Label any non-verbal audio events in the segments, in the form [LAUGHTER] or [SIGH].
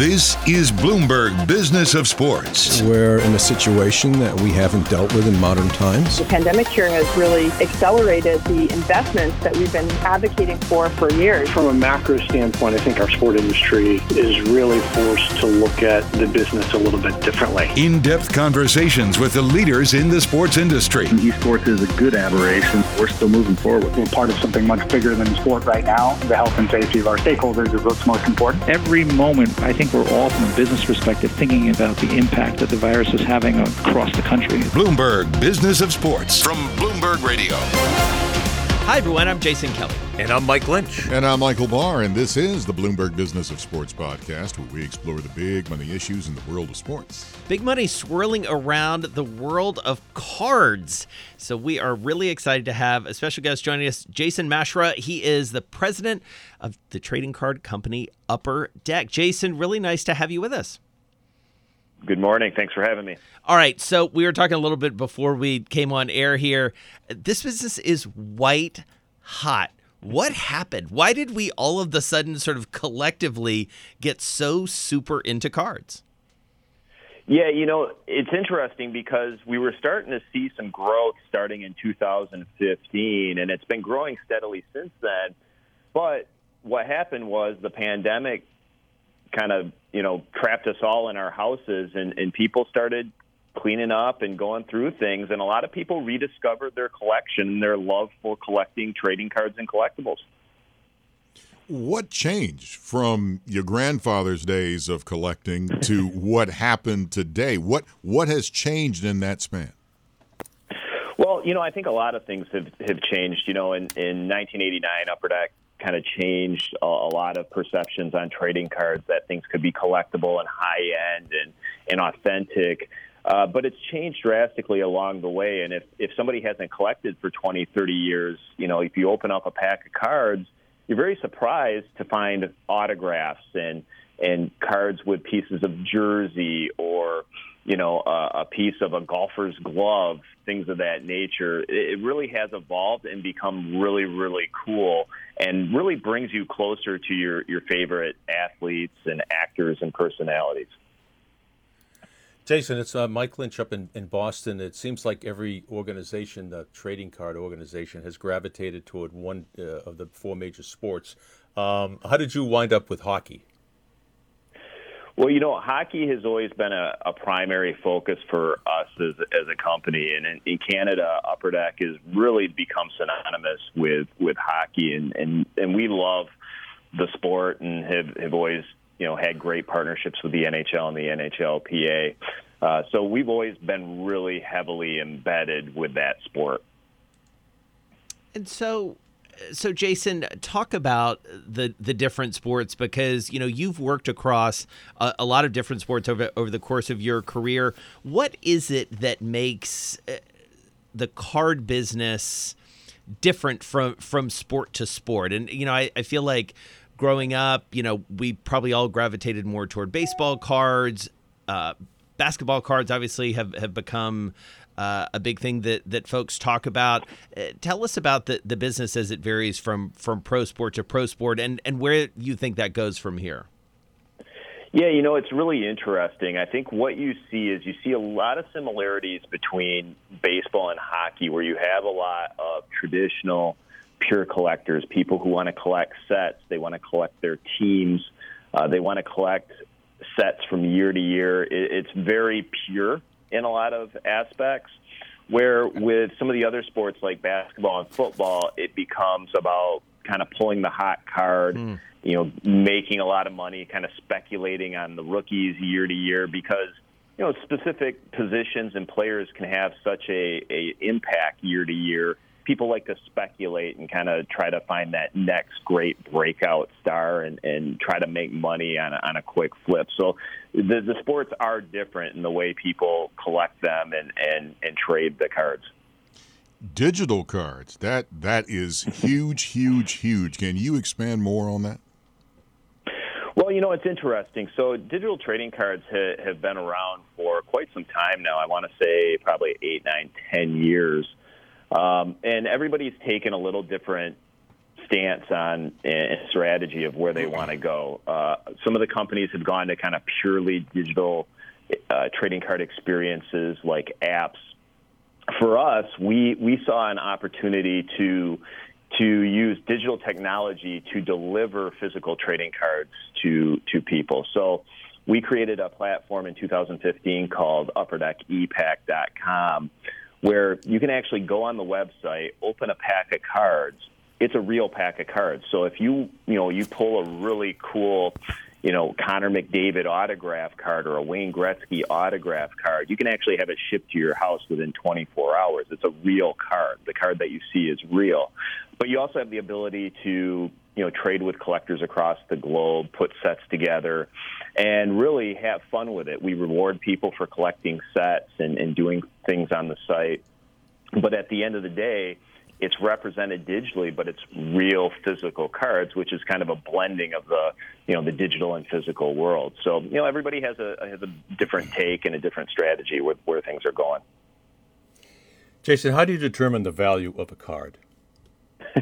This is Bloomberg Business of Sports. We're in a situation that we haven't dealt with in modern times. The pandemic here has really accelerated the investments that we've been advocating for for years. From a macro standpoint, I think our sport industry is really forced to look at the business a little bit differently. In depth conversations with the leaders in the sports industry. Esports is a good aberration. We're still moving forward. We're part of something much bigger than sport right now. The health and safety of our stakeholders is what's most important. Every moment, I think we're all, from a business perspective, thinking about the impact that the virus is having across the country. Bloomberg Business of Sports from Bloomberg Radio. Hi, everyone. I'm Jason Kelly. And I'm Mike Lynch. And I'm Michael Barr. And this is the Bloomberg Business of Sports podcast, where we explore the big money issues in the world of sports. Big money swirling around the world of cards. So we are really excited to have a special guest joining us, Jason Masherah. He is the president of the trading card company Upper Deck. Jason, really nice to have you with us. Good morning. Thanks for having me. All right. So we were talking a little bit before we came on air here. This business is white hot. What happened? Why did we all of the sudden sort of collectively get so super into cards? Yeah, you know, it's interesting because we were starting to see some growth starting in 2015, and it's been growing steadily since then. But what happened was the pandemic kind of you know trapped us all in our houses and and people started cleaning up and going through things. And a lot of people rediscovered their collection and their love for collecting trading cards and collectibles. What changed from your grandfather's days of collecting to what happened today? What what has changed in that span? Well, you know, I think a lot of things have, have changed. You know, in, in 1989, Upper Deck kind of changed a, a lot of perceptions on trading cards that things could be collectible and high end and, and authentic. Uh, but it's changed drastically along the way. And if, if somebody hasn't collected for 20, 30 years, you know, if you open up a pack of cards, you're very surprised to find autographs and, and cards with pieces of jersey or you know, a, a piece of a golfer's glove, things of that nature. It, it really has evolved and become really, really cool, and really brings you closer to your your favorite athletes and actors and personalities. Jason, it's uh, Mike Lynch up in, in Boston. It seems like every organization, the trading card organization, has gravitated toward one uh, of the four major sports. Um, how did you wind up with hockey? Well, you know, hockey has always been a, a primary focus for us as, as a company, and in, in Canada, Upper Deck has really become synonymous with with hockey, and and and we love the sport and have have always you know had great partnerships with the NHL and the NHLPA. Uh, so we've always been really heavily embedded with that sport. And so, so Jason, talk about the the different sports because you know you've worked across a, a, lot of different sports over over the course of your career. What is it that makes uh, the card business different from from sport to sport? And you know, I, I feel like growing up, you know, we probably all gravitated more toward baseball cards. Uh, basketball cards obviously have have become uh, a big thing that, that folks talk about. Uh, tell us about the, the business as it varies from, from pro sport to pro sport and, and where you think that goes from here. Yeah, you know, it's really interesting. I think what you see is you see a lot of similarities between baseball and hockey, where you have a lot of traditional pure collectors, people who want to collect sets, they want to collect their teams, uh, they want to collect sets from year to year. It, it's very pure in a lot of aspects. Where with some of the other sports like basketball and football, it becomes about kind of pulling the hot card, mm. you know, making a lot of money, kind of speculating on the rookies year to year because you know specific positions and players can have such a, a impact year to year people like to speculate and kind of try to find that next great breakout star and, and try to make money on a, on a quick flip. So the, the sports are different in the way people collect them and, and, and trade the cards. Digital cards, that that is huge, huge, huge. Can you expand more on that? Well, you know, it's interesting. So, digital trading cards ha- have been around for quite some time now. I want to say probably eight, nine, ten years. Um, and everybody's taken a little different stance on and strategy of where they want to go. Uh, some of the companies have gone to kind of purely digital uh, trading card experiences like apps. For us, we we saw an opportunity to to use digital technology to deliver physical trading cards to to people. So we created a platform in 2015 called UpperDeckEPack.com where you can actually go on the website, open a pack of cards. It's a real pack of cards. So if you you know you pull a really cool you know, Connor McDavid autograph card or a Wayne Gretzky autograph card, you can actually have it shipped to your house within 24 hours. It's a real card. The card that you see is real. But you also have the ability to, you know, trade with collectors across the globe, put sets together, and really have fun with it. We reward people for collecting sets and, and doing things on the site. But at the end of the day, it's represented digitally, but it's real physical cards, which is kind of a blending of the you know the digital and physical world. So you know everybody has a has a different take and a different strategy with where things are going. Jason, how do you determine the value of a card? [LAUGHS]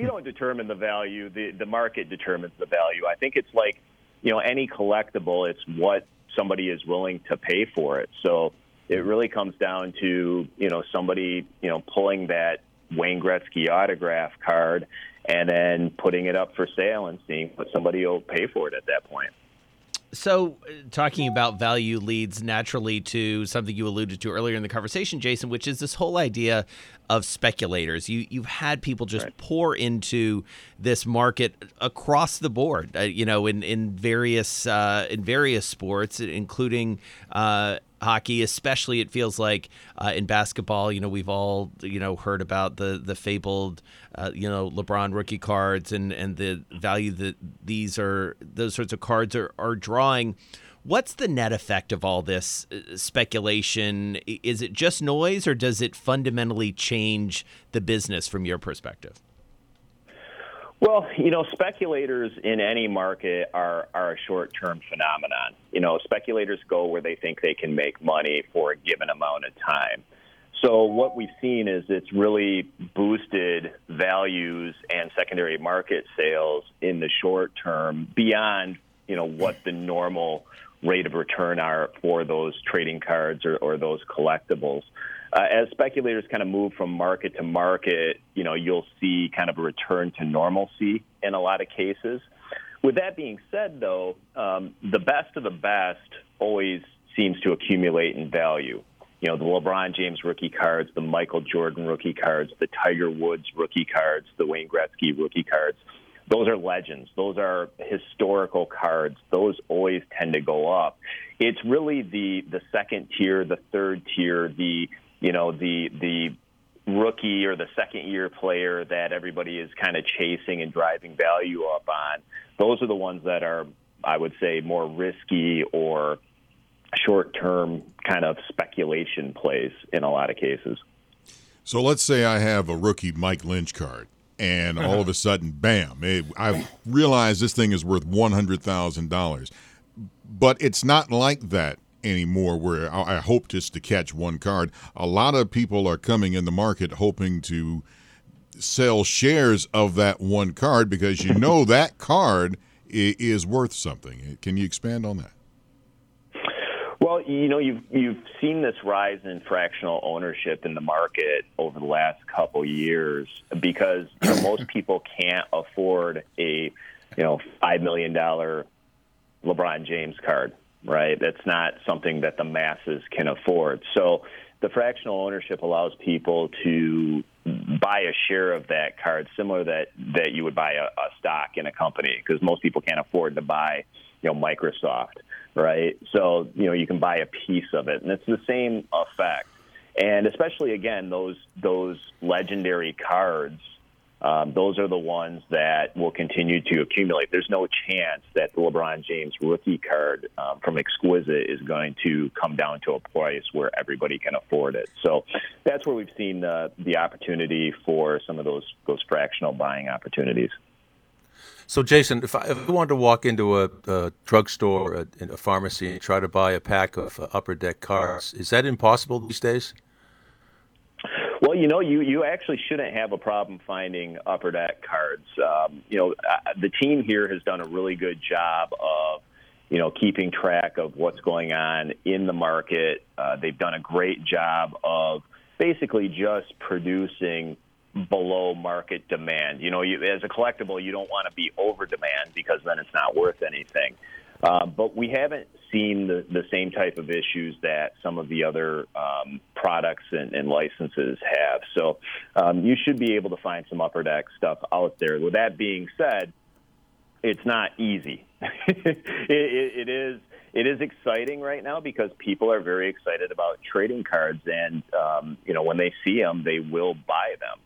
we don't determine the value. The the market determines the value. I think it's like you know any collectible. It's what somebody is willing to pay for it. So it really comes down to you know somebody you know pulling that Wayne Gretzky autograph card and then putting it up for sale and seeing what somebody will pay for it at that point. So, uh, talking about value leads naturally to something you alluded to earlier in the conversation, Jason, which is this whole idea of speculators. You you've had people just right. pour into this market across the board. Uh, you know, in in various uh, in various sports, including uh, hockey, especially it feels like uh, in basketball. You know, we've all you know heard about the the fabled uh, you know LeBron rookie cards and and the value that these are those sorts of cards are are drawing. What's the net effect of all this uh, speculation? Is it just noise, or does it fundamentally change the business from your perspective? Well, you know, speculators in any market are, are a short term phenomenon. You know, speculators go where they think they can make money for a given amount of time. So, what we've seen is it's really boosted values and secondary market sales in the short term beyond, you know, what the normal rate of return are for those trading cards or, or those collectibles. Uh, as speculators kind of move from market to market, you know, you'll see kind of a return to normalcy in a lot of cases. With that being said, though, um, the best of the best always seems to accumulate in value. You know, the LeBron James rookie cards, the Michael Jordan rookie cards, the Tiger Woods rookie cards, the Wayne Gretzky rookie cards. Those are legends. Those are historical cards. Those always tend to go up. It's really the the second tier, the third tier, the you know the the rookie or the second year player that everybody is kind of chasing and driving value up on. Those are the ones that are, I would say, more risky or short term kind of speculation plays in a lot of cases. So let's say I have a rookie Mike Lynch card, and all of a uh-huh. sudden, bam! It, I realize this thing is worth one hundred thousand dollars, but it's not like that anymore where I hope just to catch one card. A lot of people are coming in the market hoping to sell shares of that one card because you know [LAUGHS] that card is worth something. Can you expand on that? Well, you know, you've you've seen this rise in fractional ownership in the market over the last couple years because you know, most [COUGHS] people can't afford a you know five million dollar LeBron James card right? That's not something that the masses can afford. So the fractional ownership allows people to buy a share of that card, similar that that you would buy a, a stock in a company, because most people can't afford to buy, you know, Microsoft, right? So you know you can buy a piece of it, and it's the same effect. And especially again, those those legendary cards um, those are the ones that will continue to accumulate. There's no chance that the LeBron James rookie card um, from Exquisite is going to come down to a price where everybody can afford it. So that's where we've seen the, the opportunity for some of those those fractional buying opportunities. So, Jason, if I, if I wanted to walk into a, a drugstore, a, a, pharmacy, and try to buy a pack of uh, upper deck cards, is that impossible these days? Well, you know, you, you actually shouldn't have a problem finding upper deck cards. Um, you know, the team here has done a really good job of, you know, keeping track of what's going on in the market. Uh, they've done a great job of basically just producing below market demand. You know, you, as a collectible, you don't want to be over demand because then it's not worth anything. Uh, but we haven't seen the, the same type of issues that some of the other um, products and, and, licenses have. So um, you should be able to find some upper deck stuff out there. With that being said, it's not easy. [LAUGHS] it, it, it is. It is exciting right now because people are very excited about trading cards, and um, you know when they see them, they will buy them.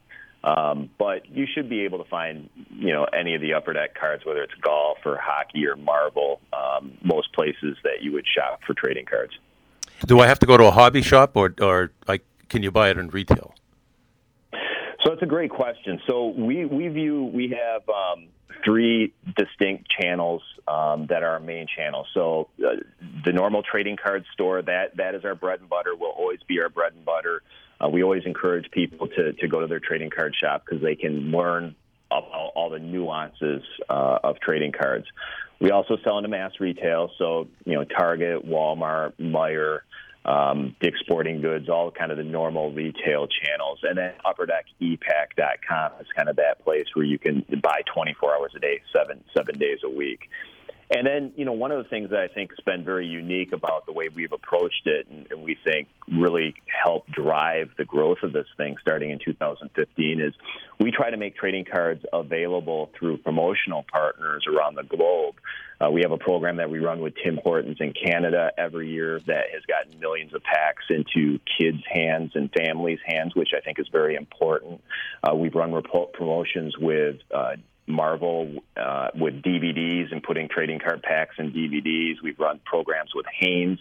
Um, but you should be able to find, you know, any of the upper deck cards, whether it's golf or hockey or Marvel, um, most places that you would shop for trading cards. Do I have to go to a hobby shop, or or like, can you buy it in retail? So it's a great question. So we we view we have um, three distinct channels um, that are our main channels. So uh, the normal trading card store that that is our bread and butter. Will always be our bread and butter. Uh, we always encourage people to, to go to their trading card shop because they can learn about all the nuances uh, of trading cards. We also sell into mass retail, so you know Target, Walmart, Meijer, um, Dick's Sporting Goods, all kind of the normal retail channels, and then UpperDeckEPack.com is kind of that place where you can buy 24 hours a day, seven seven days a week. And then, you know, one of the things that I think has been very unique about the way we've approached it and, and, we think really helped drive the growth of this thing starting in 2015 is we try to make trading cards available through promotional partners around the globe. Uh, we have a program that we run with Tim Hortons in Canada every year that has gotten millions of packs into kids' hands and families' hands, which I think is very important. Uh, we've run promotions with uh, Marvel uh, with DVDs and putting trading card packs and DVDs. We've run programs with Hanes.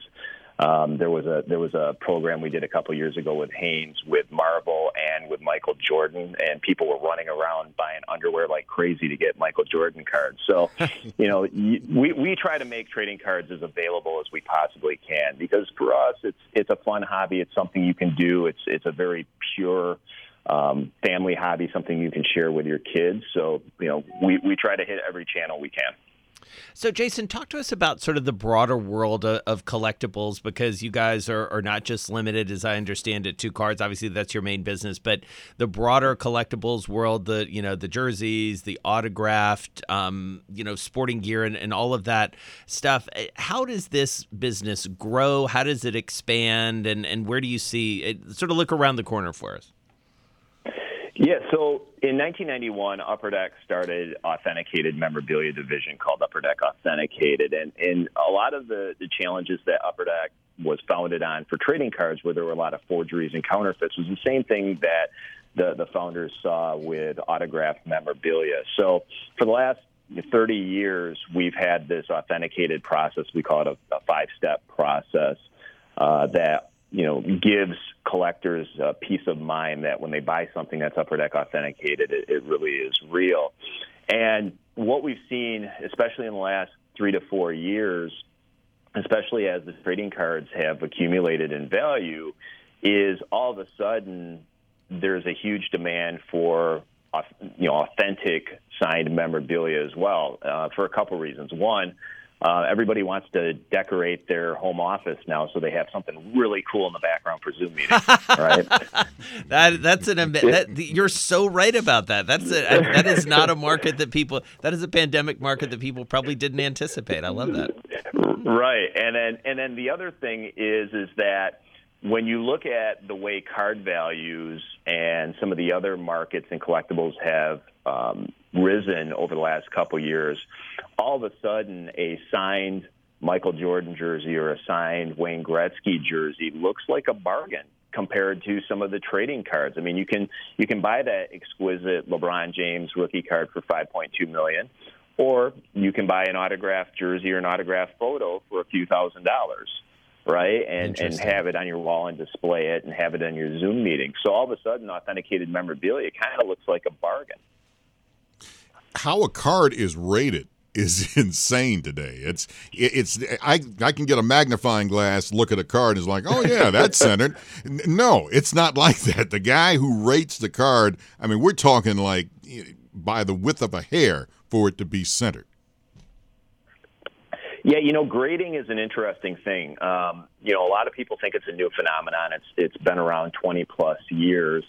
Um, there was a there was a program we did a couple years ago with Hanes, with Marvel, and with Michael Jordan, and people were running around buying underwear like crazy to get Michael Jordan cards. So, [LAUGHS] you know, we we try to make trading cards as available as we possibly can because for us, it's it's a fun hobby. It's something you can do. It's it's a very pure um, family hobby, something you can share with your kids. So, you know, we, we try to hit every channel we can. So, Jason, talk to us about sort of the broader world of, collectibles because you guys are, are not just limited, as I understand it, to cards. Obviously, that's your main business, but the broader collectibles world, the you know the jerseys, the autographed, um, you know, sporting gear, and, and all of that stuff. Eh, how does this business grow? How does it expand? And and where do you see it? Sort of look around the corner for us. Yeah, so in 1991, Upper Deck started authenticated memorabilia division called Upper Deck Authenticated, and and a lot of the the challenges that Upper Deck was founded on for trading cards, where there were a lot of forgeries and counterfeits, was the same thing that the the founders saw with autographed memorabilia. So for the last 30 years, we've had this authenticated process. We call it a, a five step process uh, that you know, gives collectors a peace of mind that when they buy something that's Upper Deck authenticated, it, it really is real. And what we've seen, especially in the last three to four years, especially as the trading cards have accumulated in value, is all of a sudden there's a huge demand for you know authentic signed memorabilia as well uh, for a couple reasons. One, uh, everybody wants to decorate their home office now, so they have something really cool in the background for Zoom meetings. right? [LAUGHS] that that's an that, you're so right about that. That's a, that is not a market that people. That is a pandemic market that people probably didn't anticipate. I love that. Right, and then and then the other thing is is that when you look at the way card values and some of the other markets and collectibles have um, risen over the last couple years, all of a sudden a signed Michael Jordan jersey or a signed Wayne Gretzky jersey looks like a bargain compared to some of the trading cards. I mean, you can you can buy that exquisite LeBron James rookie card for 5.2 million, or you can buy an autographed jersey or an autographed photo for a few thousand dollars, right? And and have it on your wall and display it and have it in your Zoom meeting. So all of a sudden, authenticated memorabilia kind of looks like a bargain how a card is rated is [LAUGHS] insane today. It's it's I I can get a magnifying glass, look at a card, and it's like, oh yeah, that's centered. [LAUGHS] No, it's not like that. The guy who rates the card, I mean, we're talking like eh, by the width of a hair for it to be centered. Yeah, you know, grading is an interesting thing. Um, you know, a lot of people think it's a new phenomenon. It's it's been around 20 plus years,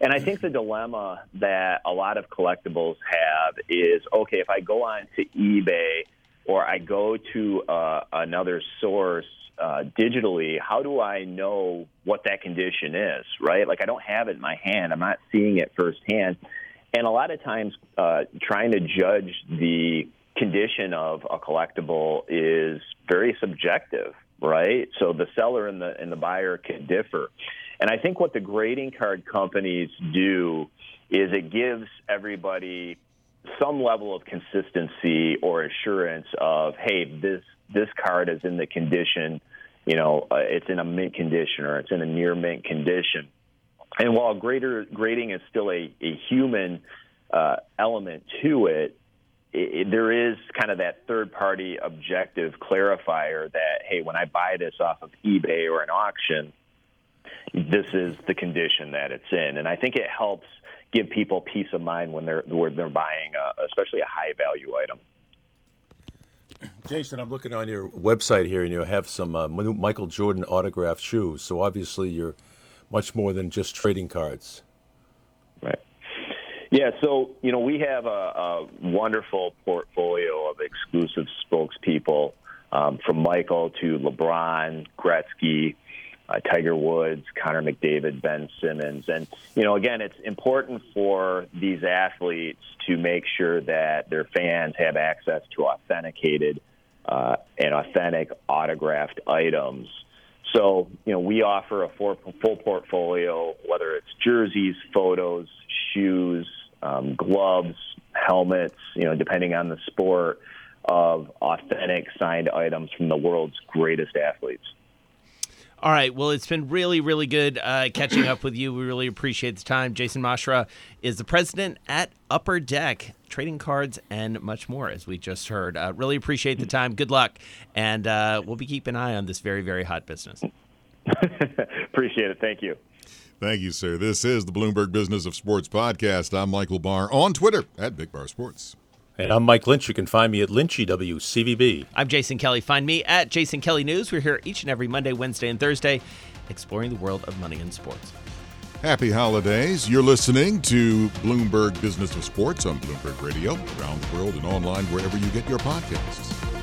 and I think the dilemma that a lot of collectibles have is okay if I go on to eBay or I go to uh, another source uh, digitally, how do I know what that condition is? Right? Like I don't have it in my hand. I'm not seeing it firsthand, and a lot of times uh, trying to judge the condition of a collectible is very subjective, right? So the seller and the and the buyer can differ. And I think what the grading card companies do is it gives everybody some level of consistency or assurance of, hey, this this card is in the condition, you know, uh, it's in a mint condition or it's in a near mint condition. And while grader, grading is still a, a human uh, element to it, it, there is kind of that third party objective clarifier that, hey, when I buy this off of eBay or an auction, this is the condition that it's in. And I think it helps give people peace of mind when they're when they're buying, a, especially a high value item. Jason, I'm looking on your website here, and you have some uh, Michael Jordan autographed shoes. So obviously, you're much more than just trading cards. Yeah, so you know we have a, a wonderful portfolio of exclusive spokespeople, um, from Michael to LeBron, Gretzky, uh, Tiger Woods, Connor McDavid, Ben Simmons, and you know again, it's important for these athletes to make sure that their fans have access to authenticated uh, and authentic autographed items. So, you know, we offer a full portfolio, whether it's jerseys, photos, shoes, um, gloves, helmets, you know, depending on the sport, of authentic signed items from the world's greatest athletes. All right. Well, it's been really, really good uh, catching up with you. We really appreciate the time. Jason Masherah is the president at Upper Deck, trading cards and much more, as we just heard. Uh, really appreciate the time. Good luck. And uh, we'll be keeping an eye on this very, very hot business. [LAUGHS] appreciate it. Thank you. Thank you, sir. This is the Bloomberg Business of Sports podcast. I'm Michael Barr on Twitter at Big Bar Sports. And I'm Mike Lynch. You can find me at Lynchy WCVB. I'm Jason Kelly. Find me at Jason Kelly News. We're here each and every Monday, Wednesday, and Thursday, exploring the world of money and sports. Happy holidays. You're listening to Bloomberg Business of Sports on Bloomberg Radio, around the world and online wherever you get your podcasts.